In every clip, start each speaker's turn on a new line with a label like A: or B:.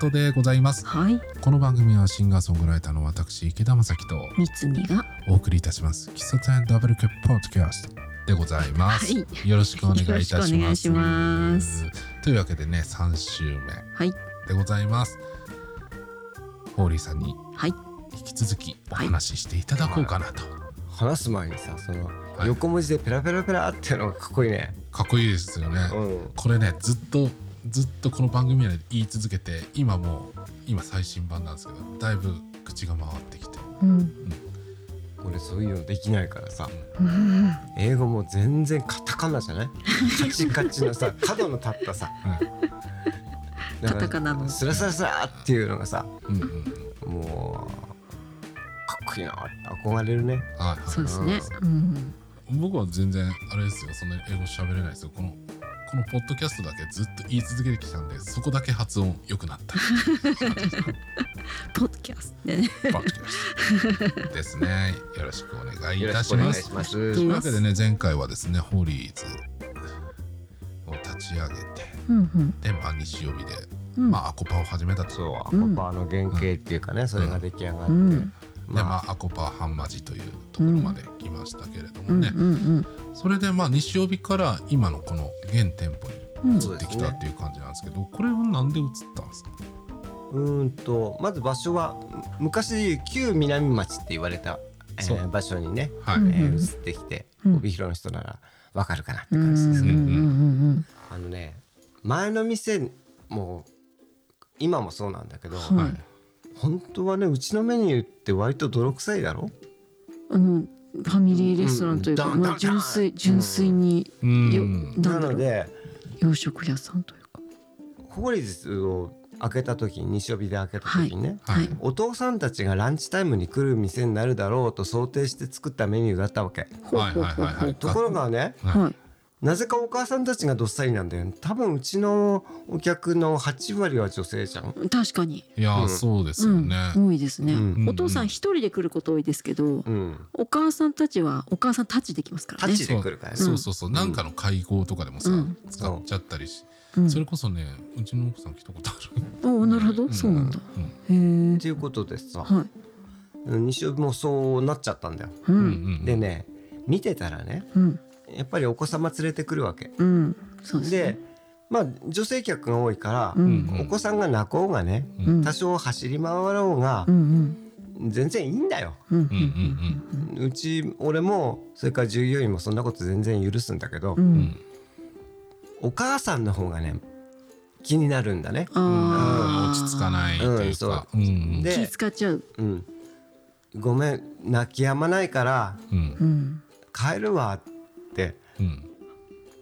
A: 二人ごとでございます。
B: はい。
A: この番組はシンガーソングライターの私池田正樹と
B: 三つみが
A: お送りいたします。喫茶店ダブルキャップポッドキャストでございます、
B: は
A: よろしくお願いいたします。
B: よろしくお願いします。
A: というわけでね3週目
B: はい。
A: でございます。ホーリーさんに
B: はい。
A: 引き続きお話ししていただこうかなと、
C: 話す前にさその、
A: はい。
C: 横文字でペラペラペラっていうのがかっこいいね。
A: かっこいいですよね、
C: うん。
A: これねずっとずっとこの番組で言い続けて今もう今最新版なんですけどだいぶ口が回ってきて。
B: うん。
C: 俺そういうのできないからさ。
B: うん
C: 英語も全然カタカナじゃない？カチカチのさ 角の立ったさ。
B: カタカナの。
C: スラスラスラっていうのがさ
A: うんうんうん。
C: もうかっこいいなって憧れるね。
A: はいはい。
B: そうですね。うん。
A: 僕は全然あれですよ。そんなに英語喋れないですよ。このこのポッドキャストだけずっと言い続けてきたんでそこだけ発音良くなった。
B: ポッドキャストでね。
A: ポッドキャストですね。よろしくお願いいたします。
C: しくお願いします。
A: というわけでね前回はですねホーリーズを立ち上げて
B: うんうん。
A: でまあ西曜日で、
B: うん。
A: まあアコパを始めたと。
C: そうアコパーの原型っていうかね、それが出来上がって、
B: うん
A: でま
C: ま
A: あアコパハンマジというところまで来ましたけれどもね、
B: うんうん
A: それでまあ西曜日から今のこの現店舗
B: うん
A: に移ってきたっていう感じなんですけど、これはなんで移ったんですか？
C: うーんとまず場所は昔旧南町って言われた、えー場所にね、
A: はい、
B: うん
C: えー移ってきて、
B: うん。
C: 帯広の人ならわかるかなって
B: うん
C: 感じですね。
B: うんうん
C: あのね前の店も今もそうなんだけど、
B: はい
A: はい
C: 本当はねうちのメニューって割と泥臭いだろ？
B: あのファミリーレストランというか、
C: うん。
B: まあ、純粋純粋に、
A: う
B: よ
A: ん
C: なので
B: 洋食屋さんというか。
C: ホーリーズを開けた時に西帯で開けた時にね、
A: はい。
B: はい。
C: お父さんたちがランチタイムに来る店になるだろうと想定して作ったメニューだったわけ。
A: はいはいはいはい。
C: ところがね
A: はい。
B: はい
C: なぜかお母さんたちがどっさりなんだよ多分うちのお客の8割は女性じゃん。
B: 確かに、
A: いやー、
C: うん。
A: そうです
B: うん。
A: よね、
B: 多いですね、
C: うん。
B: お父さん一人で来ること多いですけど、
C: うん、
B: お母さんたちはお母さんたちできますからね。
C: タッチで来るからね。
A: そう。そうそう、なんかの会合とかでもさ、
B: うん。
A: 使っちゃったりし、
B: うん。
A: それこそねうちの奥さん来たことある。
B: おなるほど、そうなんだ。へえ。
C: っていうことでさ、
B: はい。
C: 西尾もそうなっちゃったんだよ。
B: う
A: うんんうん。
C: でね見てたらね
B: うん
C: やっぱりお子様連れてくるわけ。
B: うん。そうです
C: で
B: ね
C: まあ女性客が多いから、
B: うん。
A: うん
C: お子さんが泣こうがね、
B: うん。
C: 多少走り回ろうが
B: うんうん。
C: 全然いいんだよ。
B: うん
A: うんう
C: ち俺もそれから従業員もそんなこと全然許すんだけど、お母さんの方がね気になるんだね。
B: あ
A: 落ち着かないというか、うんう。ん。
C: で
B: 気使っちゃう。
C: うん、ごめん泣き止まないから帰るわって
A: うん。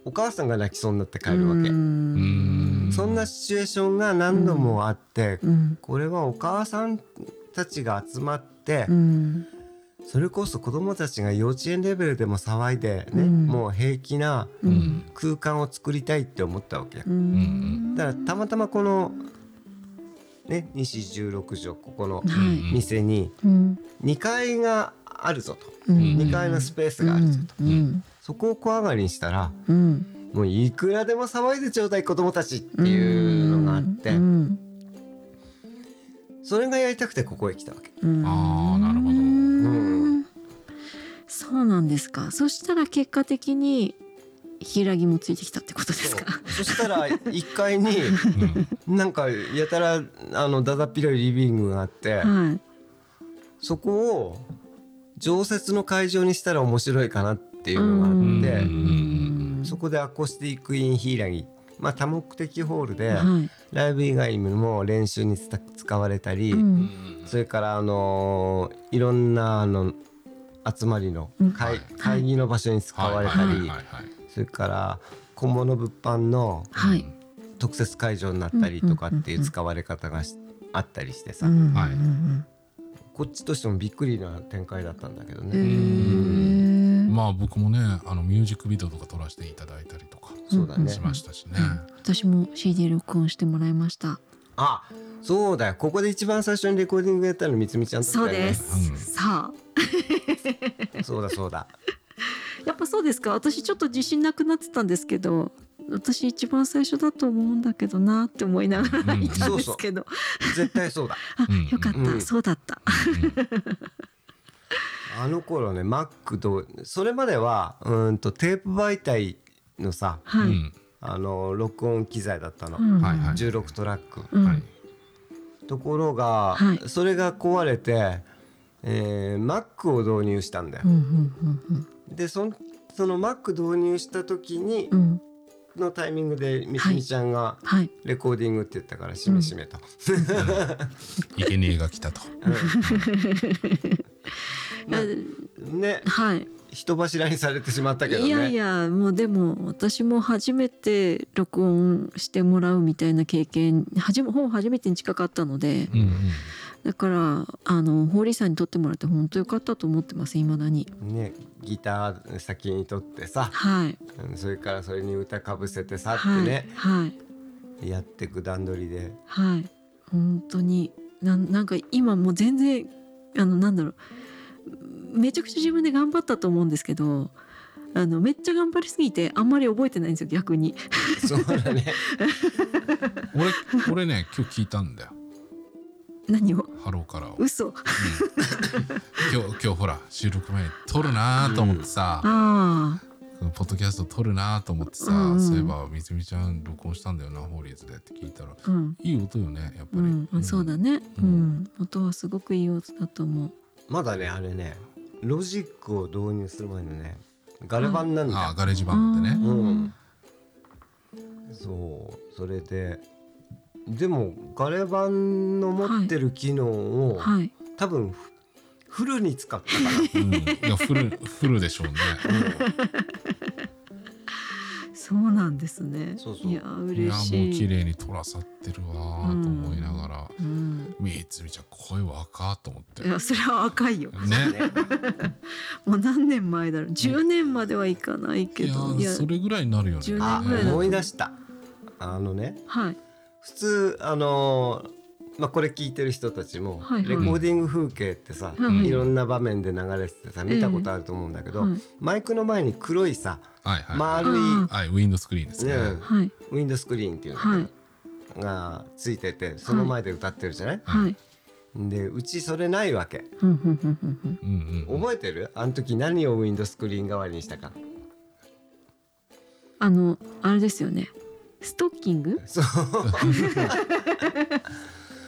C: お母さんが泣きそうになって帰るわけ。
B: う
A: うん。ん
C: そんなシチュエーションが何度もあって、
B: うん。
C: これはお母さんたちが集まって、
B: うん。
C: それこそ子供たちが幼稚園レベルでも騒いでね、
B: うん。
C: もう平気な
B: うん。
C: 空間を作りたいって思ったわけ。よ。
B: うん。
C: だからたまたまこのね西16条ここの
B: はい。
C: 店に
B: うん。
C: 2階があるぞと、
B: うん。
C: 2階のスペースがあるぞと、
B: うん
C: そこを小上がりにしたら
B: うん。
C: もういくらでも騒いでちょうだい子供たちっていうのがあって、
B: うん。
C: それがやりたくてここへ来たわけ。
B: うん。
A: あーなるほど。
B: うん。そうなんですか。そしたら結果的に平木もついてきたってことですか？
C: そしたら1階に
A: うん。
C: なんかやたらあのだだっ広いリビングがあって
B: はい。
C: そこを常設の会場にしたら面白いかなっていうのがあ
A: うん
C: って
A: うん。
C: そこでアコースティックインヒイラギまあ多目的ホールで
B: はい。
C: ライブ以外にも練習に使われたり、
B: うん。
C: それからあのーいろんなあの集まりの
B: うん。
C: 会,、
A: はい
C: 会議の場所に使われたり、それから小物物販の
B: はい。
C: 特設会場になったりとかっていう使われ方がしあったりしてさ、
B: うん。
A: はい。
B: うん。
C: こっちとしてもびっくりな展開だったんだけどね。
B: ー
A: まあ僕もねあのミュージックビデオとか撮らせていただいたりとか
C: そうだね。
A: しましたしね、
B: 私も CD 録音してもらいました。
C: あそうだよ。ここで一番最初にレコーディングやったのみつみちゃんだった
B: そう。です、
A: うん。
B: さあ。
C: そうだそうだ。
B: やっぱそうですか？私ちょっと自信なくなってたんですけど私一番最初だと思うんだけどなって思いながら
A: うん。
B: いたんですけど、
C: 絶対そうだ。
B: あ
A: うん。
B: よかった、
C: うん。
B: そうだった。
C: あの頃ね Mac とそれまではうーんとテープ媒体のさ
B: はい。
A: うん。
C: あの録音機材だったの、
B: うん。
A: はいはい。
C: 16トラック、
B: うん。
A: はい。
C: ところが、
B: はい。
C: それが壊れて、えー Mac を導入したんだよ。
B: う、んうん
C: でそんその Mac 導入した時に
B: うん。うん
C: のタイミングでみすみちゃんが
B: はい。
C: レコーディングって言ったからしめしめと、
A: 生贄が来たと。
C: なね。
B: はい。
C: 人柱にされてしまったけどね。
B: いやいやもうでも私も初めて録音してもらうみたいな経験はじめほぼ初めてに近かったので
A: うんうん。
B: だからあのホーリーさんに撮ってもらって本当よかったと思ってますいまだに。
C: ねギター先に取ってさ。
B: はい。
C: うんそれからそれに歌かぶせてさって
B: はい
C: ね、
B: はい。
C: やってく段取りで。
B: はい。本当に。なんなんか今もう全然あのなんだろうめちゃくちゃ自分で頑張ったと思うんですけどあのめっちゃ頑張りすぎてあんまり覚えてないんですよ逆に。
C: そうだね。
A: 俺俺ね今日聞いたんだよ。
B: 何を？
A: ハローからを、うん。
B: 嘘
A: 今日今日ほら収録前に録るなと思ってさ、
B: あ
A: ポッドキャスト録るなと思ってさ、
B: うんうん。
A: そういえばみつみちゃん録音したんだよなホーリーズでって聞いたら
B: あうん。
A: いい音よねやっぱり、
B: うん、あそうだね、う
A: うん
B: ん。音はすごくいい音だと思う
C: まだねあれねロジックを導入する前のねガレバンなんだよ、
A: ああガレージバンドでね。
B: う
C: うん。そうそれででもガレバンの持ってる機能を、
B: はい。
C: 多分フルフルに使ったか
A: うん、いやフルフルでしょうね
B: そうなんですね。
C: そうそう。
B: いや
A: い。やもう
B: 嬉しい
A: 綺麗に録らさってるわーと思いながら、
B: うん、
A: みつみちゃん声若ーと思って。
B: いやそれは赤いよ。
A: ね。
C: ね
B: もう何年前だろう。10年まではいかないけ
A: いや
B: どいや
A: それぐらいになるよね。
B: 10
C: あ
B: 年ぐらいだと。
C: 思い出した。あのね。
B: はい。
C: 普通あのーまあこれ聞いてる人たちも、レコーディング風景ってさ、
B: うん
C: いろんな場面で流れててさ見たことあると思うんだけど、
B: はい。
C: マイクの前に黒いさ
A: はいはい、
C: 丸い、
B: あ
A: はいウィンドスクリーンですね、
C: ね
B: はい。
C: ウィンドスクリーンっていうの
B: はい。
C: がついててその前で歌ってるじゃない、
B: はい。
C: でうちそれないわけ。
B: ふんふんふんふんふん。
A: うんうんうん。
C: 覚えてる？あの時何をウィンドスクリーン代わりにしたか。
B: あのあれですよね。ストッキング？
C: そう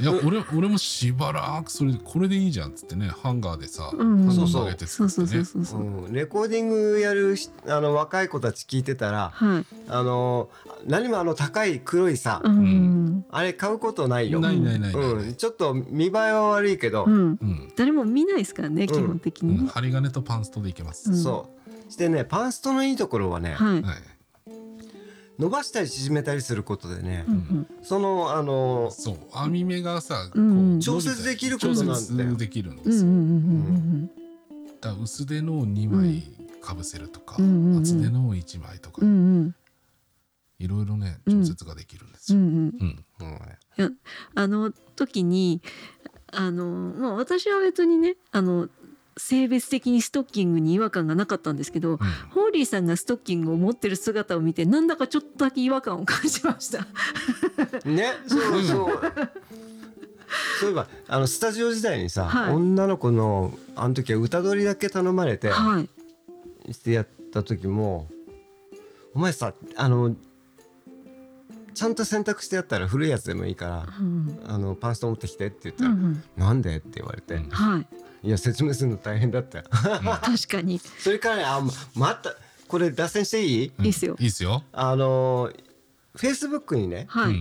A: いや俺俺もしばらくそれこれでいいじゃんっつってねハンガーでさ、
B: うん。うん
C: そうそう。
A: 上げて
B: そう
A: 作ってね。
B: そうそうそうそう
C: う。ん、レコーディングやるしあの若い子たち聞いてたら
B: はい。
C: あの何もあの高い黒いさ、
B: うん。
C: あれ買うことないよ。
A: ないないない
C: ちょっと見栄えは悪いけど、
B: うん。
A: うん。
B: 誰も見ないですからね基本的
A: うん。
B: にね
A: 針金とパンストでいけます、
B: う。ん。
C: そうしてねパンストのいいところはね、
B: はい。
A: はい、
C: 伸ばしたり縮めたりすることでね、
B: うんうん。
C: そのあの
A: そう網目がさ、こ
B: うんうん。
C: 調節できることなんだよ。
A: できるんですよ、薄手のを2枚かぶせるとか、
B: うんうんうん
A: 厚手のを1枚とか、
B: うんうん。
A: いろいろね
B: うん
A: 調節ができるんですよ、
B: あの時にあのまあ私は別にねあの性別的にストッキングに違和感がなかったんですけど、ホーリーさんがストッキングを持ってる姿を見てなんだかちょっとだけ違和感を感じました。
C: ねそうそう。そういえばあのスタジオ時代にさ、
B: はい。
C: 女の子のあの時は歌取りだけ頼まれて
B: はい、
C: してやった時も「お前さあのちゃんと選択してやったら古いやつでもいいから
B: うん。
C: あのパンスト持ってきて」って言ったら「
B: うんうん、
C: なんで?」って言われて「
A: うん
B: はい
C: いや説明するの大変だったよ」
B: 確かに。
C: それからねあま待ったこれ脱線していい？
A: うん。
B: いいっすよ。
A: いいっすよ、
C: あのフェイスブックにね
B: はい、
A: う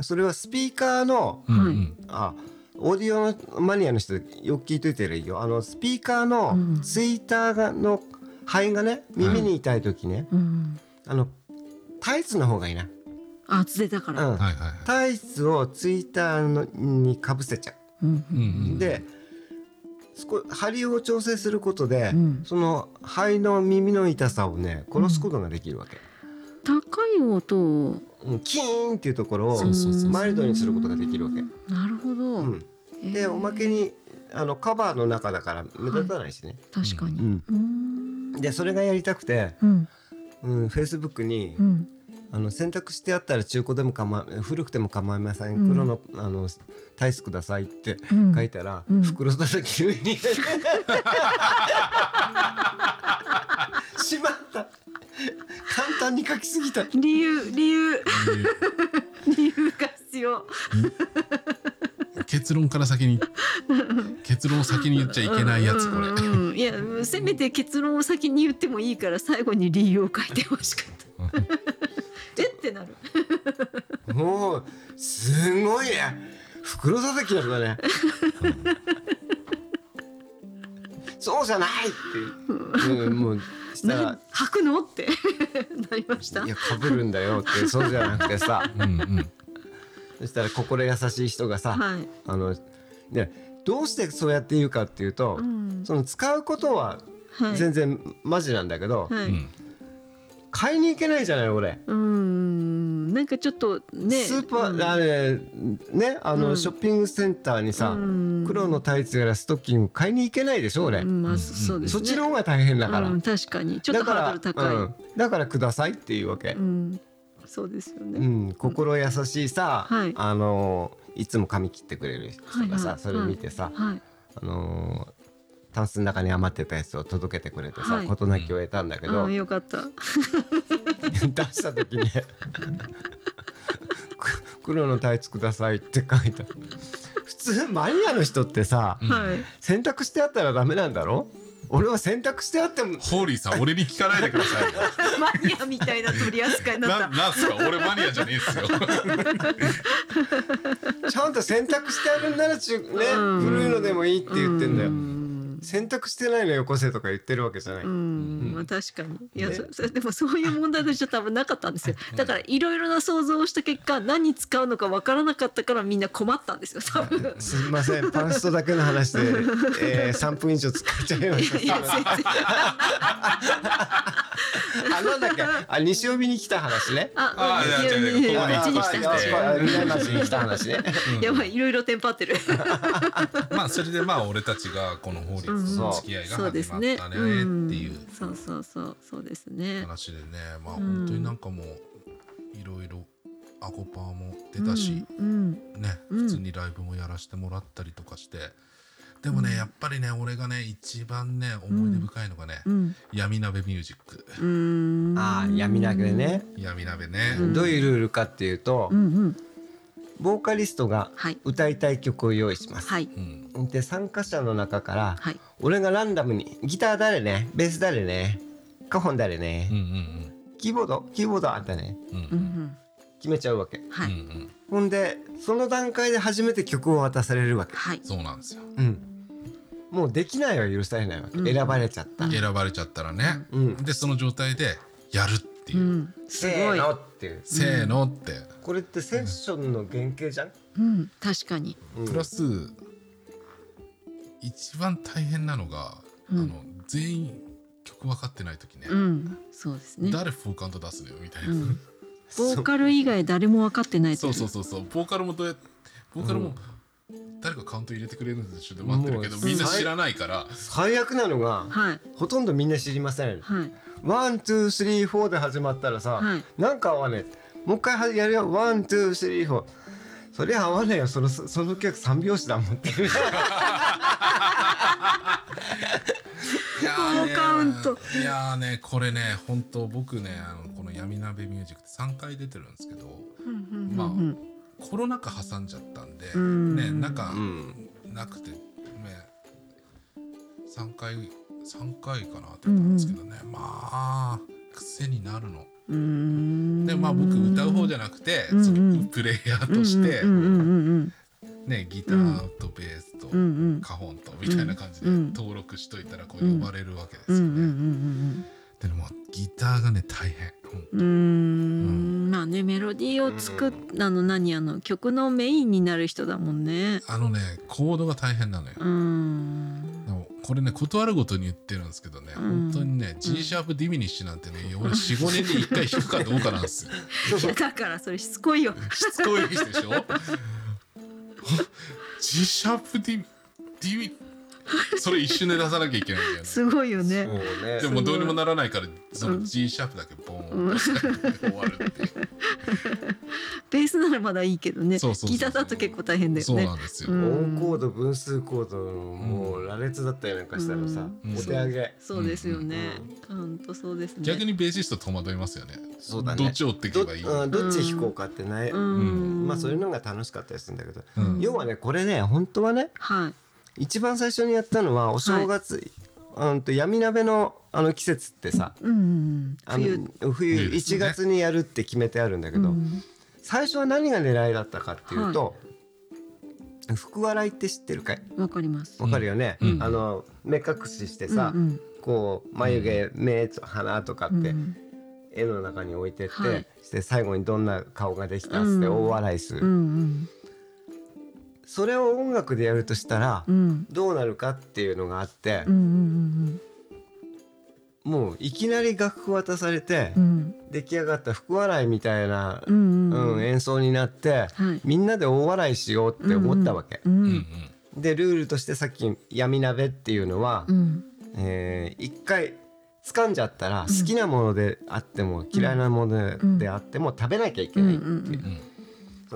A: ん。
C: それはスピーカーの
A: うん。
B: はい。
A: うん
C: あオーディオのマニアの人よく聞いといてるよ。あのスピーカー
B: う
C: の
B: ん。
C: ツイッターがの肺がね耳に痛い時ね、
B: うん、
C: あのタイツの方がいいな、
B: あ厚手だから、
C: うん。
A: はいはいはい。
C: タイツをツイッターのにかぶせちゃ
B: う。ん。
A: うんうん
C: うで少張りを調整することで、
B: うん。
C: その肺の耳の痛さをね殺すことができるわけ、
B: 高い音を。
C: うんキーンっていうところをマイルドにすることができるわけ、
B: なるほど、
C: うん、
B: へー。
C: でおまけにあのカバーの中だから目立たないしね、
B: 確かに。
C: うん。
B: うん。
C: でそれがやりたくて、
B: うん。
C: うん、フェイスブックに
B: うん
C: あの選択してあったら中古でも構わ古くても構いません、
B: うん。
C: 黒のあのタイツくださいって
B: うん。
C: 書いたら、
B: うん。
C: 袋叩き上に。しまった。簡単に書きすぎた。
B: 理由理由。理由。が必要。
A: 結論から先に。結論を先に言っちゃいけないやつこれ。
B: うん。うん。うんいやせめて結論を先に言ってもいいから最後に理由を書いてほしかったえってなる。
C: もうすごいね。袋叩きだったね。そうじゃないって、う。ん、もうしたら
B: な履くのって。なりました。
C: いやかぶるんだよってそうじゃなくてさ。
A: うんうん。
C: そしたら心優しい人がさ、
B: はい、
C: あのでどうしてそうやって言うかっていうと、
B: うん。
C: その使うことは
B: はい。
C: 全然マジなんだけど、
B: はい。
A: うん
C: 買いに行けないじゃない俺。
B: うんなんかちょっとね。
C: スーパー、
B: うん。
C: あれねあの、
B: うん。
C: ショッピングセンターにさ、
B: うん。
C: 黒のタイツやらストッキング買いに行けないでしょ俺、
B: うんまあそうですね。
C: そっちの方が大変だから、
B: うん、確かに。ちょっとハードル高い、
C: うん。だからくださいっていうわけ。
B: う、ん、そうですよ
C: う
B: ね、
C: ん。心優しいさ、
B: はい。
C: あのいつも髪切ってくれる人がさ、
B: はいはい
C: それ見てさ、
B: はい。
C: あのータンスの中に余ってたやつを届けてくれてさ、
B: はい。
C: 事なきを得たんだけど、
B: ああよかった。
C: 出した時ね く黒のタイツくださいって書いた普通マニアの人ってさ、
A: うん
B: はい。
C: 洗濯してあったらダメなんだろ？俺は洗濯してあっても
A: ホーリーさん俺に聞かないでくださいよ。
B: マニアみたいな取り扱いになった。
A: ななんすか俺マニアじゃねえっすよ。
C: ちゃんと洗濯してあるんならちゅね
B: うん。
C: 古いのでもいいって言ってんだよ
B: うん。
C: 洗濯してないのよこせとか言ってるわけじゃない、
B: うん、まあ確かに。いや、
C: ね。
B: でもそういう問題としては多分なかったんですよ。だからいろいろな想像をした結果何に使うのかわからなかったからみんな困ったんですよ多分。
C: すみません。パンストだけの話で、えー、3分以上使っちゃいました。
B: いや全然。
C: あなんだっけ？あ西帯に来た話ね。
B: あ
A: あいや
B: いや
A: 違う違う
B: いやいや
A: ここに
B: こっちに来た
A: 来て
C: あ南町に来た話ね
B: やばいいろいろテンパってる
A: まあそれでまあ俺たちがこの法律の付き合いが
B: そうで
A: 始まっ
B: すね
A: たねっていう。
B: うん。そうそうそう。そうですね。
A: 話でね。まあ
B: うん。
A: 本当になんかもういろいろアコパーも出たし、
B: うん
A: ね
B: うん。
A: 普通にライブもやらせてもらったりとかして。でもね、やっぱりね俺がね一番ね思い出深いのがね、
B: うん。
A: 闇鍋ミュージック。
B: うん。
C: あー闇投げね、
A: 闇鍋ね、
B: うん。
C: どういうルールかっていうと、
B: うんうん
C: ボーカリストが
B: はい。
C: 歌いたい曲を用意します、
B: はい。
A: うん。
C: で参加者の中から、
B: はい。
C: 俺がランダムにギター誰ね？ベース誰ね？カホン誰ね、
A: うんうん
C: キーボード？キーボードあんたね？
A: うんうん。
B: うんうん
C: 決めちゃうわけ。
B: はい。
A: うんうん。
C: ほんでその段階で初めて曲を渡されるわけ。
B: はい。
A: そうなんですよ。
C: うん。もうできないは許されないわけ、
B: うん。
C: 選ばれちゃった、
A: 選ばれちゃったらね、
C: うん。
A: でその状態でやるっていう。う、
B: ん。すごい
C: せーのっていう。
A: せーのって、
C: これってセッションの原型じゃん、
B: うん。確かに。
C: うん。
A: プラス一番大変なのが、
B: うん。
A: あの全員曲分かってない時ね、
B: うん。そうですね。
A: 誰フォーカウント出すのよみたいな、
B: うん。ボーカル以外誰も分かってない
A: そうそう
B: う
A: そうそう。ボーカルもどうやボーカルも誰かカウント入れてくれるんでしょって待ってるけどみんな知らないから、
C: 最悪なのが
B: はい。
C: ほとんどみんな知りません。
B: はい。
C: one two three four で始まったらさ、
B: はい。
C: なんか合わねえ。もう一回やるよ。 one two three four。そりゃ合わねえよ。そのその曲三拍子だもんってい
A: やーね
B: フォーカウント。
A: いやーねこれね本当僕ねあのこの闇鍋ミュージックって3回出てるんですけど
B: うんうん
A: まあ
B: うん
A: コロナ禍挟んじゃったんで、
B: うん。
A: ね中
C: うん。
A: なくてね3回3回かなって思ったんですけどね、まあ癖になるの。
B: うーん。
A: でまあ僕歌う方じゃなくて、
B: うんうん。
A: そのプレイヤーとして、
B: うんうんうんうん
A: ね、ギターとベースと
B: うんうん。
A: カホンとみたいな感じで
B: うん
A: 登録しといたらこう呼ばれるわけです
B: うんう
A: よね。
B: んうん
A: でもギターがね大変。
B: うんうん。うーんまあねメロディーを作っあの何あの曲のメインになる人だもんね。
A: あのねコードが大変なのよ。
B: うん。
A: でもこれねことあるごとに言ってるんですけどね、
B: うん。
A: 本当にね G シャープディミニッシュなんてね俺45年に1回弾くかどうかなんですよ。
B: だからそれしつこいよ。
A: しつこいでしょ？G シャープディディミ それ一瞬で出さなきゃいけないんだよね。
B: すごいよね。
C: そうね。
A: でもどうにもならないからその
B: うん
A: G シャープだけボーンとして終わるっていう。
B: ベースならまだいいけどね。
A: そうそうそう
B: ギターだと結構大変だよ
A: そう
B: ね。
A: なんですよ、
B: うん。
C: 音コード分数コードのもう羅列だったりなんかしたらさ、
A: うん。
C: お手上げ、
B: そう。ですよね。本当そうですね。
A: 逆にベーシスト戸惑いますよね。
C: そうだね。
A: どっちを追っていけ
C: ど,、
A: ばいい、
C: うん、どっち弾こうかってない、
B: うん。
C: まあそういうのが楽しかったりするんだけど、
A: うん。
C: 要はねこれね本当はね
B: はい。
C: 一番最初にやったのはお正月、うんと闇鍋のあの季節ってさ
B: うん。
C: あの
B: 冬。
C: 冬
A: 冬ですね。
C: 1月にやるって決めてあるんだけど、
B: うん
C: 最初は何が狙いだったかっていうと、福笑いって知ってるかい？
B: わかります。
C: わかるよね、
A: うん。
C: あの目隠ししてさ、
B: うんうん。
C: こう眉毛目と鼻とかって
B: うん
C: 絵の中に置いてって、
B: はい。
C: して最後にどんな顔ができたっつって
B: うん。
C: 大笑いする、
B: うん
C: それを音楽でやるとしたらどうなるかっていうのがあってもういきなり楽譜渡されて、出来上がった福笑いみたいな、
B: うん
C: 演奏になって、
B: はい。
C: みんなで大笑いしようって思ったわけ。でルールとしてさっき闇鍋っていうのは、
B: うん。
C: えー一回掴んじゃったら好きなものであっても、嫌いなものであっても食べなきゃいけないっていう、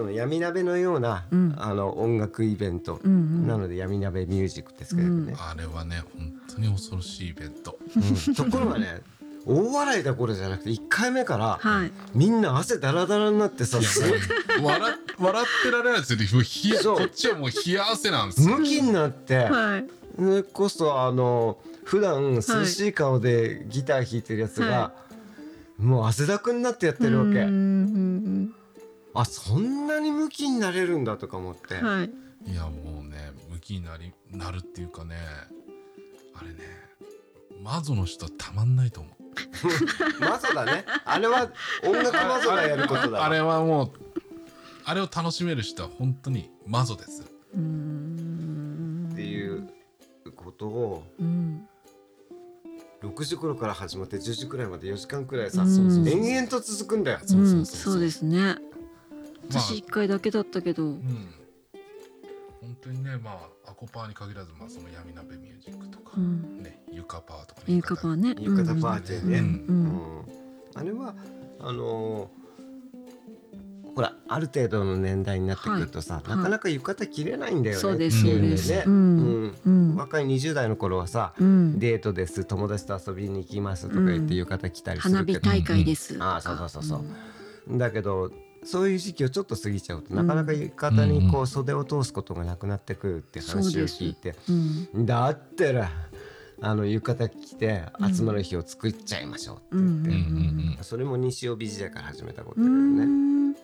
C: その闇鍋のような、
B: うん。
C: あの音楽イベント、
B: うんうん。
C: なので闇鍋ミュージックですけどね、
A: あれはね本当に恐ろしいイベント。
C: うん。ところがね 大笑いどころじゃなくて1回目から
B: はい。
C: みんな汗だらだらになってさ
A: 笑笑ってられないですよね。こっちはもう冷や汗なんですよ。
C: ムキになって、
B: はい。
C: それこそあの普段涼しい顔でギター弾いてるやつが、
B: は
C: もう汗だくになってやってるわけ、
B: うんうん
C: あそんなにムキになれるんだとか思って、
B: うんはい。
A: いやもうねムキになりなるっていうかねあれねマゾの人はたまんないと思う。
C: マゾだね。あれは音楽マゾがやることだわ。
A: あれはもうあれを楽しめる人は本当にマゾです。
B: うーん。
C: っていうことを
B: うん。
C: 6時頃から始まって10時くらいまで4時間くらいさ、延々と続くんだよ。
A: そうそうそう
B: う。ん。そうですね。
A: まあ
B: 私一回だけだったけど。
A: うん。本当にねまあアコパーに限らずまあその闇鍋ミュージックとか、
B: うん。
A: ねユカパーとか
B: インカパーね。
C: 浴衣パーティーね、
A: うん。
C: うん。あれはあのーほらある程度の年代になってくるとさ、
B: い。
C: なかなか浴衣着れないんだよね。
B: そうです
C: っていうね、
B: うん。
C: うん。
B: うん。
C: 若い20代の頃はさ、
B: うん。
C: デートです友達と遊びに行きますとか言って浴衣着たりするけど、
B: 花火大会です
C: ああそうそうそうそう、だけどそういう時期をちょっと過ぎちゃうと、なかなか浴衣にこう袖を通すことがなくなってくるって話を聞いて、
B: うん。
C: だったらあの浴衣着て集まる日を作っちゃいましょうって言って、それも西尾美時代から始めたこと
B: う
C: だけどね。
B: ん。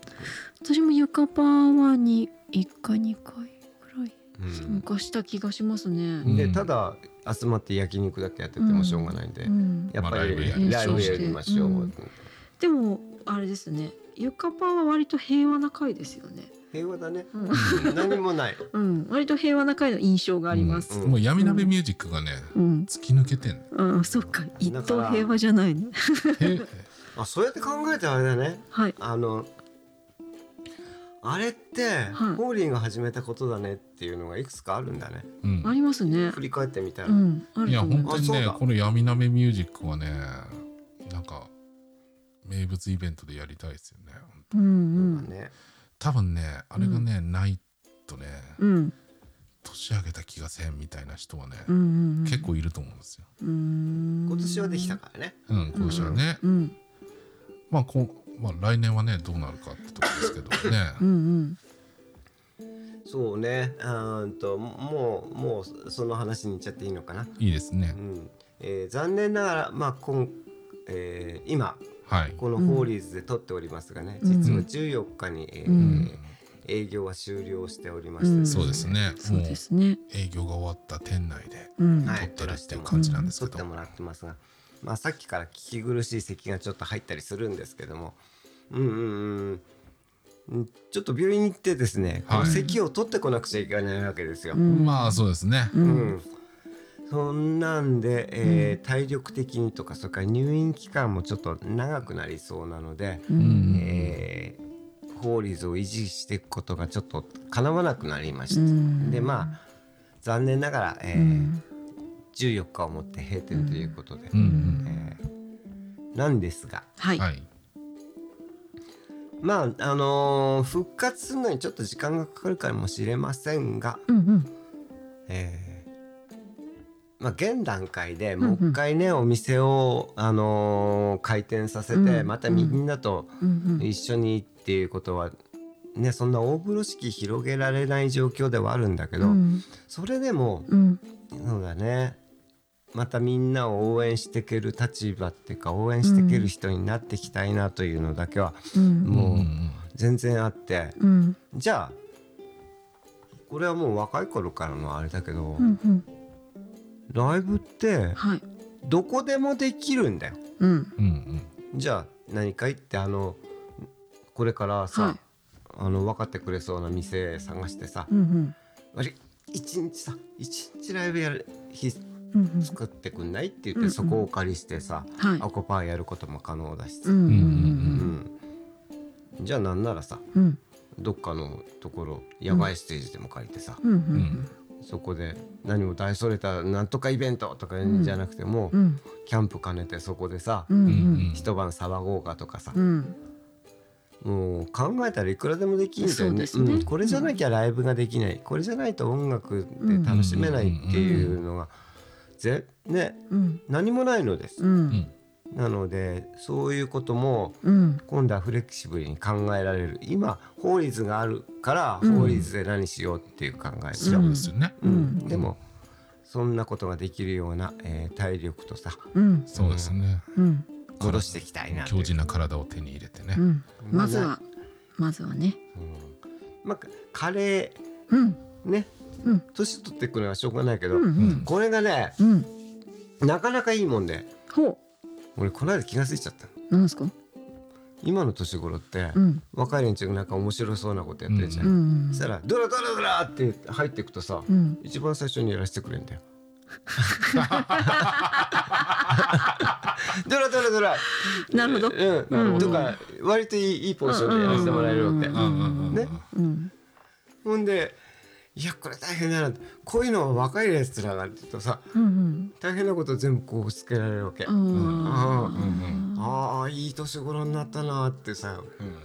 B: 私もゆかパーはに一回二回ぐらい参加した気がしますね。
C: うん。で
A: うん
C: ただ集まって焼肉だけやっててもしょうがないんで、
B: うん。
C: やっぱり
A: まあライブや
B: り
C: ライブやりましょう。
B: うん。でもあれですね。ゆかパーは割と平和な会ですよね。
C: 平和だね。
B: うん
C: 何もない。
B: うん、割と平和な会の印象があります。
C: うん
A: もう闇鍋ミュージックがね、
B: うん、
A: 突き抜けてんの
B: あ、そっか、一等平和じゃないね。
A: へ
C: あそうやって考えたらあれだね。
B: はい。
C: あのあれって、
B: はい
C: ホーリーが始めたことだねっていうのがいくつかあるんだね。
A: うん
B: ありますね。
C: 振り返ってみたら。
B: うん、あ
A: いや。本当にねこの闇鍋ミュージックはねなんか名物イベントでやりたいですよね
B: うん、うん、
C: ね。
A: 多分ねあれがね、ないとね
B: うん、
A: 年上げた気がせんみたいな人はね、
B: うん、うん、
A: 結構いると思うんですよ。
B: うん。
C: 今年はできたからね。
A: うん、今年はね、
B: うん、
A: まあこう、まあ、来年はねどうなるかってとこですけどね
B: うん、うん。
C: そうね。うーんともうもうその話に行っちゃっていいのかな。
A: いいですね
C: う。ん。えー残念ながらまあ今、えー今
A: はい。
C: このホーリーズで撮っておりますがね、
B: うん。
C: 実は14日に、えー
B: うん。
C: 営業は終了しておりまして、
B: うん。
A: そうですね。
B: そうですね。
A: 営業が終わった店内で撮ってるっていう感じなんですけど。
C: 撮ってもらってますが、まあ、さっきから聞き苦しい咳がちょっと入ったりするんですけども。うんうんうん。うんちょっと病院に行ってですね、この
A: はい
C: 咳を取ってこなくちゃいけないわけですよ。
A: まあそうですね。
B: うん、
C: そんなんで、えー体力的にとかそれから入院期間もちょっと長くなりそうなので、
B: うん、
C: えーホーリーズを維持していくことがちょっとかなわなくなりました。
B: うん。
C: でまあ残念ながら、えー
B: うん。
C: 14日をもって閉店ということで、
A: うん。うん。
C: えーなんですが。
B: はい、
A: はい。
C: まああのー復活するのにちょっと時間がかかるかもしれませんが、
B: うんうん。
C: えーまあ、現段階でもう一回ね、お店を、あのー開店させて、
B: うん
C: またみんなと一緒にっていうことは、ね、そんな大風呂敷広げられない状況ではあるんだけど、
B: うん。
C: それでも
B: うん。
C: そうだね。またみんなを応援していける立場っていうか応援していける人になっていきたいなというのだけは
B: うん。
C: もう全然あって、
B: うん。
C: じゃあこれはもう若い頃からのあれだけど、
B: うんうん
C: ライブって
B: はい。
C: どこでもできるんだよ。
B: うん。
C: じゃあ何か言ってあのこれからさ、
B: はい。
C: あの分かってくれそうな店探してさ、
B: うんうん。
C: 一日さ一日ライブやる日作ってくんないって言って、
B: うんうん。
C: そこをお借りしてさ、
B: はい。
C: アコパーやることも可能だしさ、
B: うんうん
C: うん。じゃあなんならさ
B: うん。
C: どっかのところ野外ステージでも借りてさ、
B: うんうん
C: そこで何も大それたなんとかイベントとかじゃなくても、
B: うん。
C: キャンプ兼ねてそこでさ、
B: うんう
A: うん。
C: 一晩騒ごうかとかさ、
B: うん。
C: もう考えたらいくらでもできるん。だよね
B: ね。
C: うん。これじゃなきゃライブができない、これじゃないと音楽で楽しめないっていうのが、ぜね
B: うん。
C: 何もないのです、
B: う
A: うんん
C: なのでそういうことも
B: うん。
C: 今度はフレキシブルに考えられる。今法律があるから
B: うん。
C: 法律で何しようっていう考え。でしょ、
A: そうですよね。
C: うん。
B: うん。
C: でもそんなことができるような、えー体力とさ
B: うん。
A: そうですね。
B: うん。
C: 戻していきたいな。
A: 強靭な体を手に入れてね。
B: うん。まずはまずはね。
C: うん。まあカレ
B: うん。
C: ーね。
B: うん。
C: 年取っていくのはしょうがないけど、
B: うん。うん。
C: これがね
B: うん。
C: なかなかいいもんで。
B: ほ
C: 俺この間気が付いちゃった
B: うなんですか？
C: 今の年頃って、
B: うん。
C: 若い連中がなんか面白そうなことやってるじゃん、
B: うん。
C: そしたらドラドラドラって入っていくとさ、
B: うん。
C: 一番最初にやらせてくれんだよ。ドラドラドラ。
B: なるほど。
C: うん、
B: うん
C: とか割といいいいポジションでやらせてもらえるわけ、ね
B: うん
C: ほんでいやこれ大変だなこういうのは若いやつらがって言うとさ
B: うん
C: 大変なこと全部こうつけられるわけ、
B: うんうん。
A: うん。
C: ああ。いい年頃になったなってさ。
A: うん。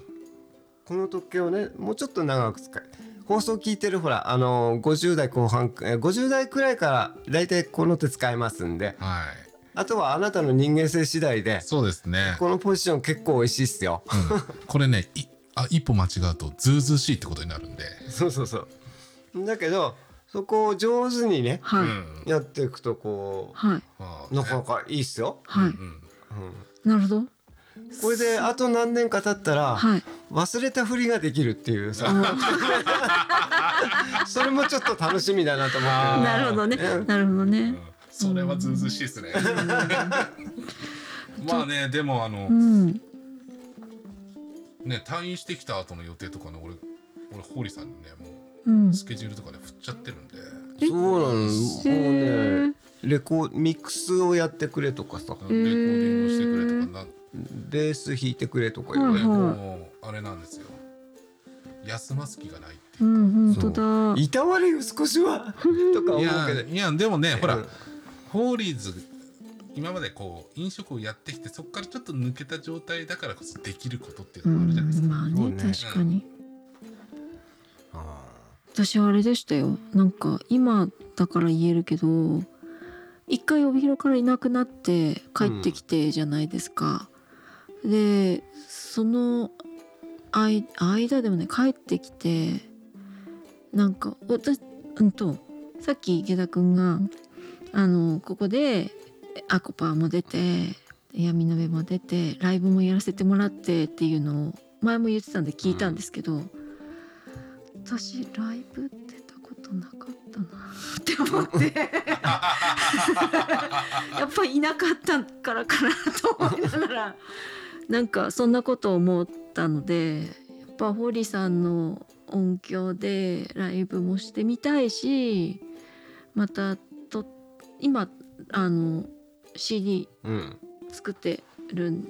C: この時計をねもうちょっと長く使い放送聞いてるほらあの50代後半えー50代くらいから大体この手使えますんで。
A: はい。
C: あとはあなたの人間性次第で
A: そうですね。
C: このポジション結構美味しいっすよ。
A: うん。これねいあ一歩間違うとズうずうしいってことになるんで。
C: そうそうそうだけどそこを上手にね
B: はい。
A: うん
C: やっていくとこ
B: はい。
C: なかなかいいっすよ、
B: はい。
A: うん
C: うん、
B: なるほど。
C: これであと何年か経ったら、
B: はい。
C: 忘れたふりができるっていうさ。それもちょっと楽しみだなと思って。
B: なるほどね。
C: うん。
B: なるほどね。
A: うん。それはずうずうしいですね。まあねでもあの
B: うん。
A: ね退院してきた後の予定とかね俺俺ホーリーさんにねも
B: うん
A: うスケジュールとかで振っちゃってるんで。
B: え
C: そうなのもう
B: へ
C: ね。レコミックスをやってくれとかさ。
A: レコーディングをしてくれとかな
C: ベース弾いてくれとか言われて、
B: はい
A: もうあれなんですよ。休ます気がないって
B: う
A: いうか、
B: ん本当だ。
C: いたわれよ少しは。とか思
A: いう
C: けど。
A: やいやでもねほら、
C: うん
A: ホーリーズ今までこう飲食をやってきてそこからちょっと抜けた状態だからこそできることっていう
B: う
A: のがあるじゃないですか、
B: んまあね確かに。
C: あ
B: 私はあれでしたよ。なんか今だから言えるけど一回帯広からいなくなって帰ってきてじゃないですか、でその間でもね帰ってきてなんか私うんとさっき池田くんがあのここでアコパーも出て闇の目も出てライブもやらせてもらってっていうのを前も言ってたんで聞いたんですけど、私ライブ出たことなかったなって思って。やっぱいなかったからかなと思いながら。なんかそんなことを思ったのでやっぱ堀さんの音響でライブもしてみたいしまたと今あの CD 作ってるん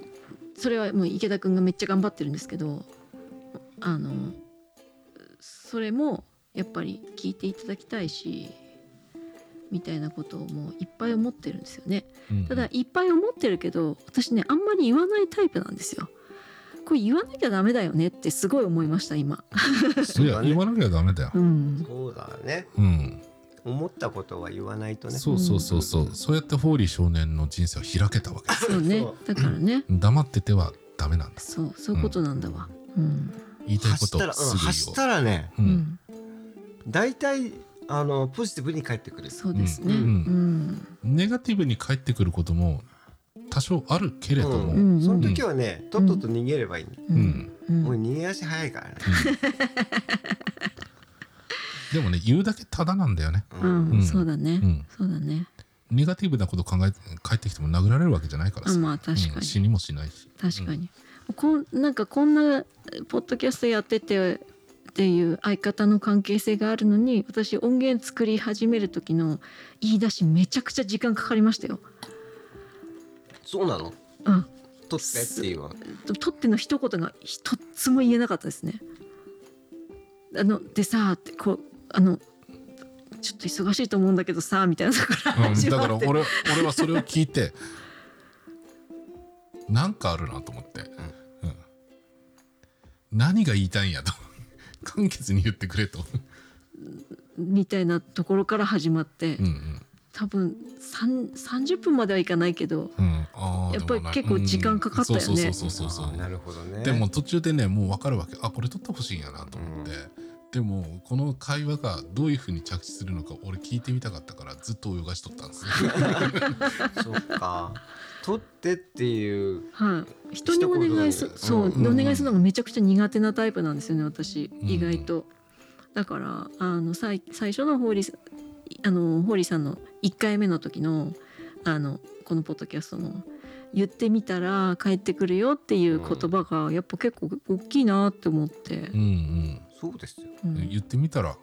B: それはもう池田くんがめっちゃ頑張ってるんですけどあのそれもやっぱり聞いていただきたいしみたいなことをもういっぱい思ってるんですよね。
A: うん
B: ただいっぱい思ってるけど私ねあんまり言わないタイプなんですよ。これ言わなきゃダメだよねってすごい思いました今。
A: いや言わなきゃダメだよ
B: う。ん。
C: そうだね
A: うん。
C: 思ったことは言わないとね
A: そうそうそうそう。そうやってホーリー少年の人生を開けたわけ。
B: そうね
C: そ。
B: だからね。
A: 黙っててはダメなんです。
B: そうそういうことなんだわ。うん。
A: 言いたいこと
C: 走ったら、うん、
A: をすぐ
C: 走っ。たらね
A: う。
B: うんん。
C: 大体あのポジティブに返ってくる
B: そうですね。
A: う
B: うんん。
A: ネガティブに返ってくることも多少あるけれども、
C: う
A: うん
B: ん
C: その時はね、とっとと逃げればいい、ね
B: う
A: うんん。
B: うん
C: もう逃げ足早いからね、
A: でもね言うだけただなんだよね。
B: う
C: うん
B: ん。そうだね
A: う。ん。
B: そうだね。
A: ネガティブなこと考え帰ってきても殴られるわけじゃないからさ。
B: あまあ確かに
A: うん死にもしないし。
B: 確かに。こんなんかこんなポッドキャストやっててっていう相方の関係性があるのに私音源作り始める時の言い出しめちゃくちゃ時間かかりましたよ。
C: そうなの？
B: うん。
C: 取ってっていうの
B: とっての一言が一つも言えなかったですね。あのでさってこうあのちょっと忙しいと思うんだけどさみたいな
A: だから俺俺はそれを聞いてなんかあるなと思って、うん何が言いたいんやと。簡潔に言ってくれと、
B: みたいなところから始まって、
A: うんうん。
B: 多分3 30分まではいかないけど。
A: うん、
B: やっぱり結構時間かかったよね。
C: なるほどね。
A: でも途中でねもう分かるわけ。あこれ撮ってほしいんやなと思って、でもこの会話がどういうふうに着地するのか俺聞いてみたかったからずっと泳がしとったんですね
C: そっか取ってっていう
B: はい、人にお願いす
C: 一言で
B: そう、
C: うん。
B: お願いするのがめちゃくちゃ苦手なタイプなんですよね私
A: うん。
B: 意外と、だからあの最最初のホーリーあのホーリーさんの1回目の時のあのこのポッドキャストの言ってみたら帰ってくるよっていう言葉がやっぱ結構大きいなって思って。
A: う、ん
C: そうですよ。
B: うん。
A: うん言ってみたら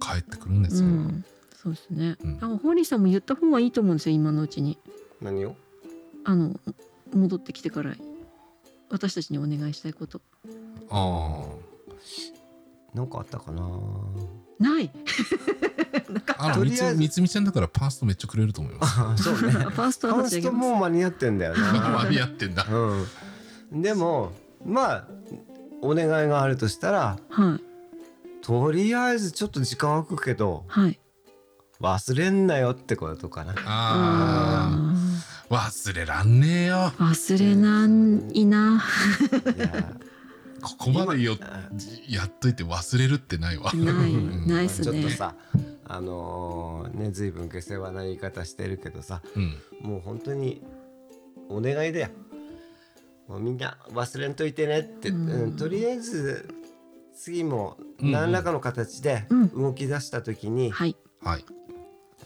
A: 帰ってくるんですよ、
B: うん。そうですね、
A: うん。
B: だからホーリーさんも言った方がいいと思うんですよ今のうちに。
C: 何を？
B: あの戻ってきてから私たちにお願いしたいこと。
A: あ
C: なんかあったかな。
B: ない。
A: ああのみつ
C: とりあえず。
A: みつみちゃんだからパーストめっちゃくれると思います。
C: あそうね。
B: ファーストは
C: ーストもう間に合ってんだよ
A: 間
C: な
A: に合ってんだ。
C: うん。でもまあお願いがあるとしたら
B: はい。
C: とりあえずちょっと時間空くけど
B: はい。
C: 忘れんなよってことかな。
A: あ
B: あ
A: あ忘れらんねえよ。
B: ー忘れないな。
C: い や
A: ここまでよ
C: 今
A: やっといて忘れるってないわ。
B: ない
A: うん。
B: ないっすね。
C: ちょっとさあのーね随分下世話な言い方してるけどさ
A: うん。
C: もう本当にお願いだよ。もうみんな忘れんといてねって、
B: うん。
C: うんとりあえず次も
A: うんうん。
C: 何らかの形で
B: うん。
C: 動き出した時に、
B: はい。
A: はい。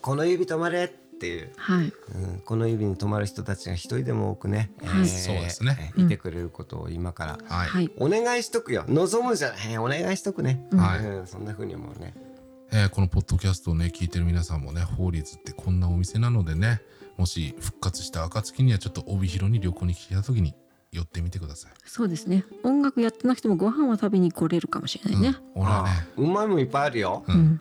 C: この指止まれっていう、
B: はい。
C: うん、この指に止まる人たちが一人でも多くね、
B: はい。
A: そうですね。
C: えーいてくれることを今から
A: はい、
B: はい。
C: お願いしとくよ。望むじゃない。お願いしとくね、
B: うん。
A: はい。
C: うん、そんな風に思うね。
A: えーこのポッドキャストをね聞いてる皆さんもね法律ってこんなお店なのでねもし復活した暁にはちょっと帯広に旅行に来た時に寄ってみてください、
B: そうですね。音楽やってなくてもご飯は食べに来れるかもしれないね。
A: うん、俺はね。
C: あうまいもん。いっぱいあるよ
A: う
B: うん。ん。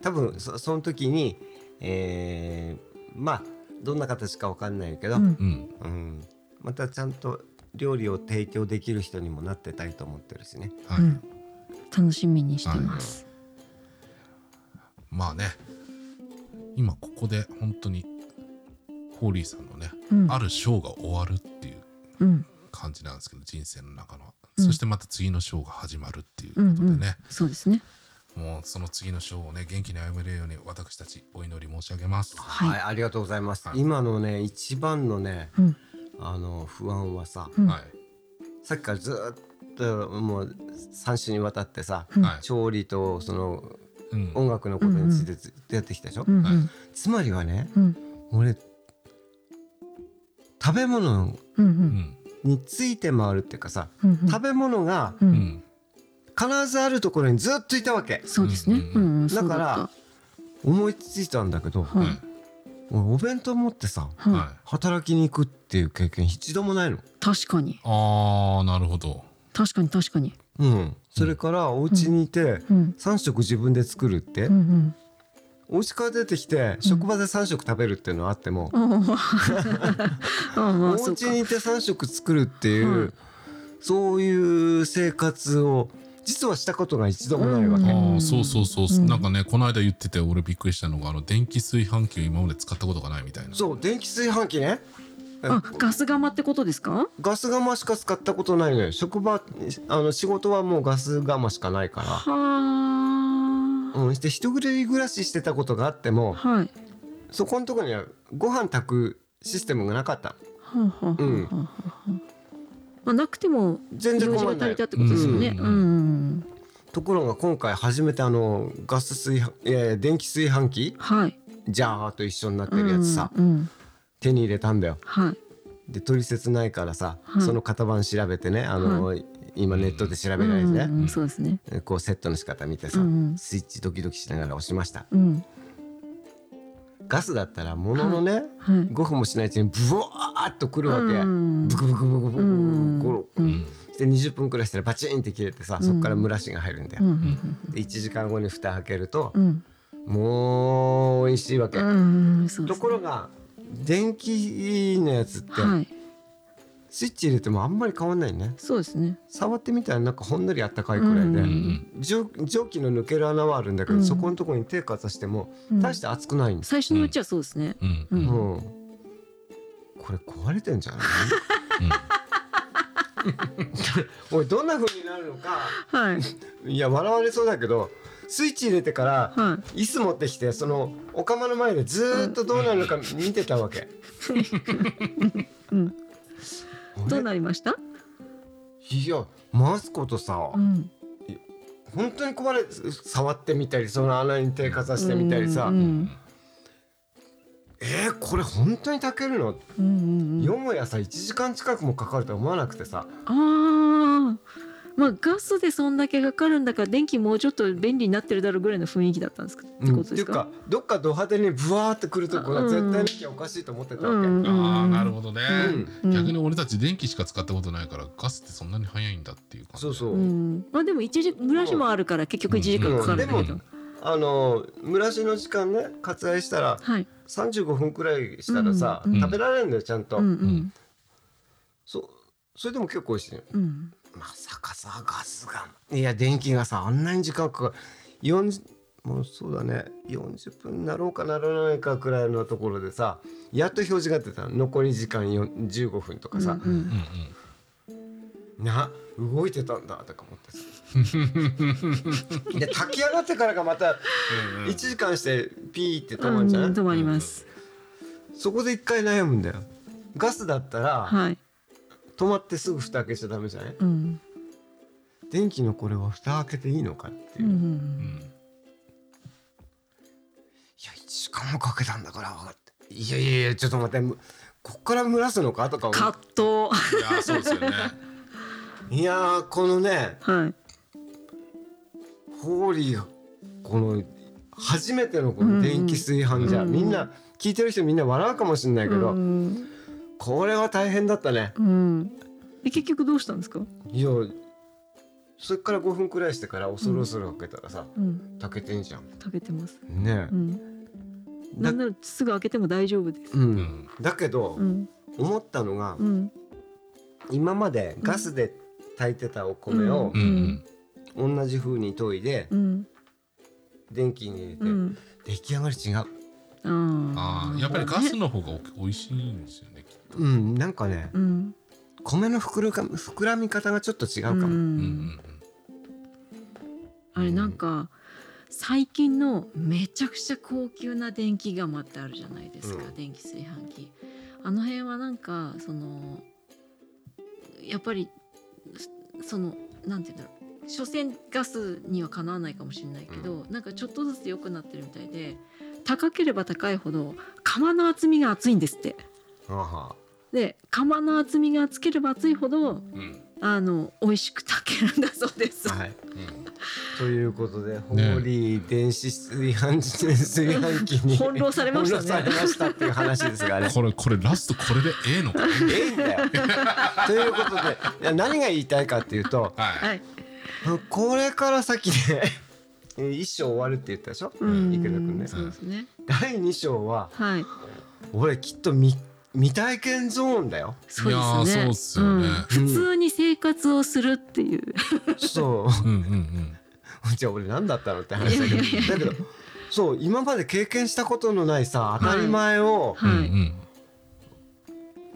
C: 多分そその時に、えーまあどんな形かわかんないけど、
B: うん。
A: うん。
C: うん。またちゃんと料理を提供できる人にもなってたいと思ってるしね。
A: はい、
B: うん。楽しみにしてます。
A: まあね。今ここで本当にホーリーさんのね、
B: うん。
A: あるショーが終わるっていう
B: うん。
A: 感じなんですけど人生の中の、
B: うん。
A: そしてまた次のショーが始まるっていう
B: うんうん。
A: ことでね、。
B: そうですね。
A: もうその次のショーをね元気に歩めるように私たちお祈り申し上げます。
B: はい。
C: ありがとうございます、
A: はい。
C: 今のね一番のね
B: うん。
C: あの不安はさ、
B: うん。
A: はい。
C: さっきからずーっともう3週にわたってさ、
B: うん。
A: はい。
C: 調理とその
A: うん。
C: 音楽のことについてずっとやってきたでしょ、
B: うん
A: はい。
C: つまりはね
B: うん。
C: 俺食べ物について回るっていうかさ、
B: うんうん。
C: 食べ物が
B: う
A: うんん
C: 必ずあるところにずっといたわけ。
B: そうですね。
C: だから思いついたんだけど、
B: はい。
C: お弁当持ってさ
B: はい。
A: は
C: 働きに行くっていう経験一度もないの。
B: 確かに。
A: ああなるほど。
B: 確かに確かに。
C: うん、それからお家にいて
B: うん。
C: 3食自分で作るって、
B: うんうん。
C: お家から出てきて職場で3食食べるっていうのはあっても、
B: うん。
C: お家にいて3食作るっていう、
B: はい。
C: そういう生活を実はしたことが一度もないわけ。
B: うん。
A: ああそうそうそう、
B: うん。
A: なんかねこの間言ってて俺びっくりしたのがあの電気炊飯器を今まで使ったことがないみたいな。
C: そう電気炊飯器ね。
B: あガス釜ってことですか？
C: ガス釜しか使ったことないのよ。職場あの仕事はもうガス釜しかないか
B: は
C: ら、うん、して一人暮らししてたことがあっても
B: あはい。
C: そこのところにはご飯炊くシステムがなかった。
B: はあはあはあ
C: うん
B: はあ。はあまあなくても
C: 全然困らない。
B: ってことですよね。
A: う
B: うん。ん
C: ところが今回初めてあのガス炊飯、えー電気炊飯器
B: はい。
C: ジャーと一緒になってるやつさ、
B: うんうん。
C: 手に入れたんだよ。
B: はい。
C: で取説ないからさ、
B: はい。
C: その型番調べてねあの、今ネットで調べられてね、
B: うんうんそうですね。
C: こうセットの仕方見てさ、
B: うんうん。
C: スイッチドキドキしながら押しました。
B: うん
C: ガスだったらもののね、
B: はい。
C: 5分もしないうちにブワーっとくるわけ、
B: うん。
C: ブクブクブクブクブク
B: うん
C: ゴロ
B: うん。
C: で20分くらいしたらバチンって切れてさ、そこから蒸らしが入るんだよ、
B: うん。うん。
C: で1時間後に蓋開けると
B: う、ん。
C: もう美味しいわけ、
B: うん。うん。そうで
C: と
B: す
C: ころが電気のやつって、
B: はい
C: スイッチ入れてもあんまり変わんないね。
B: そうですね。
C: 触ってみたらなんかほんのりあったかいくらいで、蒸蒸気の抜ける穴はあるんだけど、
B: うん。
C: そこのところに手かざしても
B: うん
C: 大して熱くないんです、
B: 最初のうちはそうですね。
A: うん。
B: う
A: うん。ん
C: うん。これ壊れてんじゃない？おいどんな風になるのか。
B: はい。
C: いや笑われそうだけどスイッチ入れてから
B: は
C: 椅子持ってきてそのお釜の前でずーっとどうなるのか見てたわけ。
B: い うんどうなりました？
C: いやマスコとさ、
B: うん。
C: 本当に壊れ触ってみたりその穴に手かざしてみたりさ、
B: うん
C: えー、これ本当に炊けるの、
B: うんうんうん。
C: よもやさ1時間近くもかかるとは思わなくてさ。
B: ああまあガスでそんだけかかるんだから電気もうちょっと便利になってるだろうぐらいの雰囲気だったんですか？ってことですか？
C: っていうかどっかド派手にブワーってくるとこが絶対なきゃおかしいと思ってたわけ。
B: うん
A: ああなるほどね、
B: うん。
A: 逆に俺たち電気しか使ったことないからガスってそんなに早いんだっていう感じ。
C: そうそう、
B: うん。まあでも一時蒸らしもあるから結局1時間かかるんだけど。
C: うん。であの蒸らしの時間ね割愛したら
B: はい。
C: 35分くらいしたらさ、
B: うん
C: 食べられるんだよちゃんと、
B: うんうん。
C: そそれでも結構美味しいの
B: うん
C: まさかさガスがいや電気がさあんなに時間かかる。40もうそうだね。40分になろうかならないかくらいのところでさやっと表示が出た。の残り時間よ15分とかさ、
B: うん
A: うん
C: な動いてたんだとか思ってさ。で炊き上がってからがまた1時間してピーって止まるじゃない、
B: うん止まります。
C: そこで一回悩むんだよ。ガスだったら
B: はい
C: 止まってすぐ蓋開けちゃダメじゃない？
B: うん。
C: 電気のこれは蓋開けていいのかっていう。う、い
B: んうん。
A: うん。
C: や1時間もかけたんだから分かって。いやいやいやちょっと待ってむこっから蒸らすのか？とか思
B: 葛藤。
A: いやそうですよね。
C: ういやーこのね
B: はい。
C: ホーリーがこの初めてのこの電気炊飯じゃ、
B: うん
C: みんな聞いてる人みんな笑うかもしれないけど、
B: うん
C: これは大変だったね。
B: うん。で結局どうしたんですか？
C: いやそれから5分くらいしてから恐る恐る開けたらさ、
B: うん。
C: 炊けてんじゃん。
B: 炊けてます。
C: ね。え、
B: うん。なんならすぐ開けても大丈夫です。
C: うん。
A: うん
C: だけど、
B: うん。
C: 思ったのが、
B: うん。
C: 今までガスで炊いてたお米を
A: うん。うん。
C: 同じ風に研いで
B: うん。
C: 電気に入れて、
B: うん。
C: 出来上がり違う。
B: あ
A: ああやっぱりガスの方がお美味しいんですよね
C: うんなんかね
B: うん。
C: 米の膨らか膨らみ方がちょっと違うかも、
B: うん
A: うんうん。
B: あれなんか最近のめちゃくちゃ高級な電気釜ってあるじゃないですか、
C: うん。
B: 電気炊飯器。あの辺はなんかそのやっぱりそそのなんて言うんだろう。所詮ガスにはかなわないかもしれないけど、なんかちょっとずつ良くなってるみたいで高ければ高いほど釜の厚みが厚いんですって。で釜の厚みが厚ければ厚いほど
A: うん。
B: あの美味しく炊けるんだそうです。
C: はい。
A: うん。
C: ということで、ホーリー電子炊飯炊飯器に
B: 翻弄されましたね。
C: 翻弄されましたっていう話ですがね。
A: これこれラストこれでええのか
C: ええんだよ。ということでいや何が言いたいかっていうと
A: はい。
B: はい。
C: これから先でえー一章終わるって言ったでしょ、
B: うん。
C: 池田君ね。
B: そうですね。
C: 第二章は
B: はい。
C: 俺きっと未未体験ゾーンだよ。
B: そうですね。
A: そうっすよね。
B: ん。普通に生活をするっていう。
C: そ
A: う。んうんうん。
C: うじゃあ俺何だったのって話だけど。
B: いやいやいや。
C: だけどそう今まで経験したことのないさ当たり前を
A: うん
B: はい。
A: うん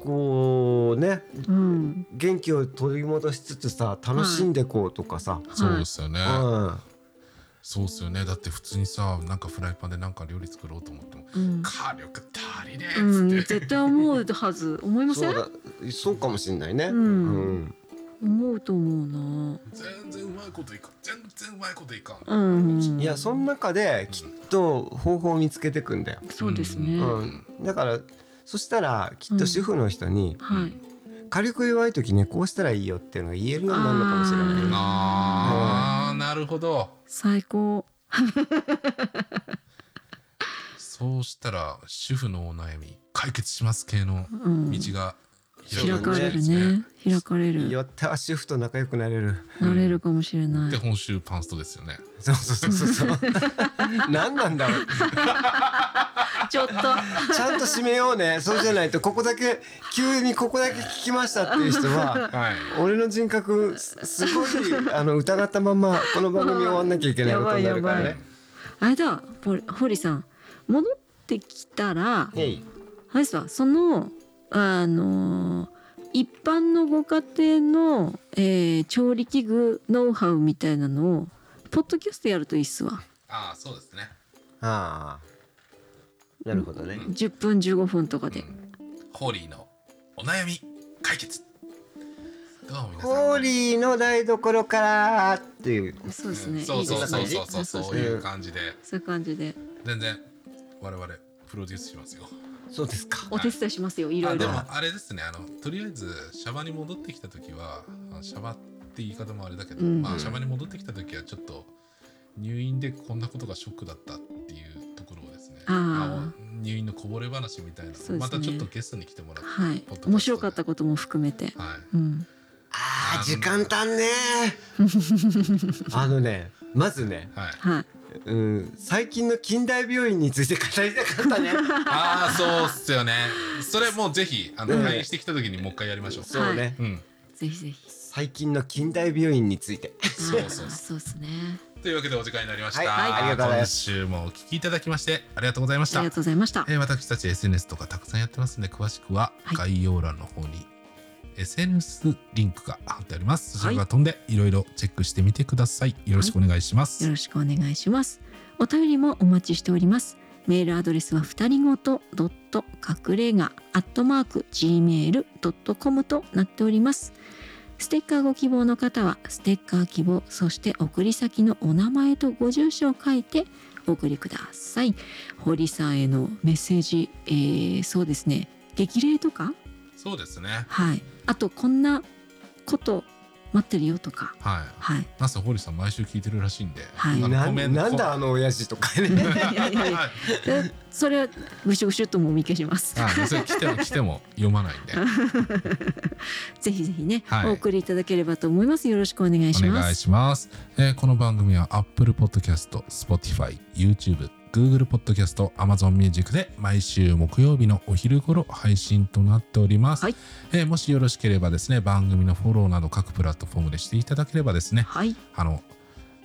C: こうね
B: うん。
C: 元気を取り戻しつつさ楽しんでこうとかさ、
A: そうですよね、
C: うん
A: そうっすよね。だって普通にさなんかフライパンでなんか料理作ろうと思っても
B: うん。
A: 火力足りねえ
B: うん
A: っつって、
B: 絶対思うはず。思いません？
C: そうだ。そうかもしんないね、
B: うん。
C: うん。
B: 思うと思うな。
A: 全然うまいこといかん。全然うまいこといかん、
B: うん。
C: いやその中できっと方法を見つけてくんだよ、
B: そうですね、
C: うん、だからそしたらきっと主婦の人に
B: はい
C: 火力弱い時ねこうしたらいいよっていうのが言えるようになるのかもしれないね。
A: あーなるほど。
B: 最高。
A: そうしたら主婦のお悩み解決します系の
B: うん
A: 道が。
B: 開かれる
A: 開かれる
B: ね。開かれる。
C: やったー主婦と仲良くなれる。
B: なれるかもしれない。
A: で本州パンストですよね。
C: そうそうそうそうそう。何なんだろう。
B: ちょっと。
C: ちゃんと締めようね。そうじゃないとここだけ急にここだけ聞きましたっていう人は
A: はい。
C: 俺の人格すすごいあの疑ったままこの番組終わんなきゃいけないことになるから
B: やばい。や
C: ね。
B: あれだ堀さん戻ってきたらあれですわそのあの一般のご家庭の、えー調理器具ノウハウみたいなのをポッドキャストやるといいっすわ。
A: ああそうですね。
C: ああなるほどね。
B: 10分15分とかで、
A: ホーリーのお悩み解決。どうも皆さん。
C: ホーリーの台所からっていう。
B: そうですね、
A: そうそうそう
B: いいですね
A: そう。そうそういう感じで。
B: そういう感じで。
A: 全然我々プロデュースしますよ
C: そうですか。
B: お手伝いしますよいろいろ。
A: あでもあれですねあのとりあえずシャバに戻ってきた時はあシャバって言い方もあれだけど、
B: うん。
A: まあシャバに戻ってきた時はちょっと入院でこんなことがショックだったっていうところをですね入院のこぼれ話みたいな
B: ね。
A: またちょっとゲストに来てもらって、
B: はい。面白かったことも含めて、
A: はい。
B: うん、
C: ああ時間足んねー。あのねまずね、
A: はい。
B: はい
C: うん、最近の近代病院について語りたかったね。
A: ああそうっすよね。それもうぜひあの
C: うん。
A: 退院してきた時にもう一回やりましょう、
C: そうね、
A: うん。
B: ぜひぜひ。
C: 最近の近代病院について。
A: そうそう
B: そうですね。
A: というわけでお時間になりました、
C: はい。はいありがとうございます。
A: 今週もお聞きいただきましてありがとうございました。
B: ありがとうございました。
A: えー私たち SNS とかたくさんやってますんで詳しくは
B: はい。
A: 概要欄の方に SNS リンクが貼ってあります、そちらから飛んでいろいろチェックしてみてください。よろしくお願いします、
B: よろしくお願いします。お便りもお待ちしております。メールアドレスは二人ごとドット隠れ家アットマーク gmail.com となっております。ステッカーご希望の方はステッカー希望そして送り先のお名前とご住所を書いてお送りください。堀さんへのメッセージ、えーそうですね。激励とか
A: そうですね。
B: はい。あとこんなこと待ってるよとか。
A: はい。
B: はい。
A: なんせ堀さん毎週聞いてるらしいんで、
B: はい。
C: なんだあの親父とかね。
B: いやいやいや。
A: はい
B: でそれはぐしゅぐしゅっともみ消します。
A: はい。それ来ても来ても読まないんで。
B: ぜひぜひね、
A: はい。
B: お送りいただければと思います。よろしくお願いし
A: お願い
B: ます。
A: します、えーこの番組は Apple Podcast、Spotify、YouTube、Google Podcast、Amazon Music で毎週木曜日のお昼頃配信となっております、
B: はい。
A: えーもしよろしければですね番組のフォローなど各プラットフォームでしていただければですね。
B: はい、
A: あの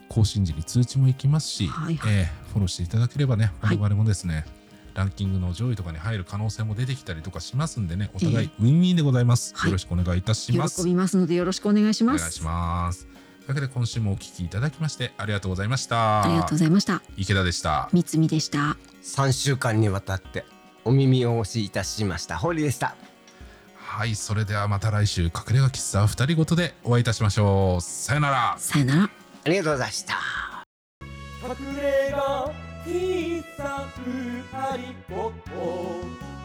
A: 更新時に通知も行きますし、
B: はいはい。
A: えーフォローしていただければね
B: はい。
A: 我々もですね、ランキングの上位とかに入る可能性も出てきたりとかしますんでねお互い
B: え
A: ウィンウィンでございます、
B: はい。
A: よろしくお願いいたします。
B: 喜びますのでよろしくお願いします。
A: お願いします。というわけで今週もお聞きいただきましてありがとうございました。
B: ありがとうございました。
A: 池田でした。
B: みつみでした。
C: 3週間にわたってお耳をおしいたしました。ホーリーでした。
A: はい、それではまた来週隠れ家喫茶二人ごとでお会いいたしましょう。さよなら。
B: さよなら。
C: ありがとうございました。
D: 隠れ家喫茶二人ごと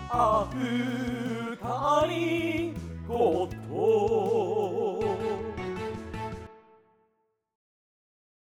D: あ二人ごと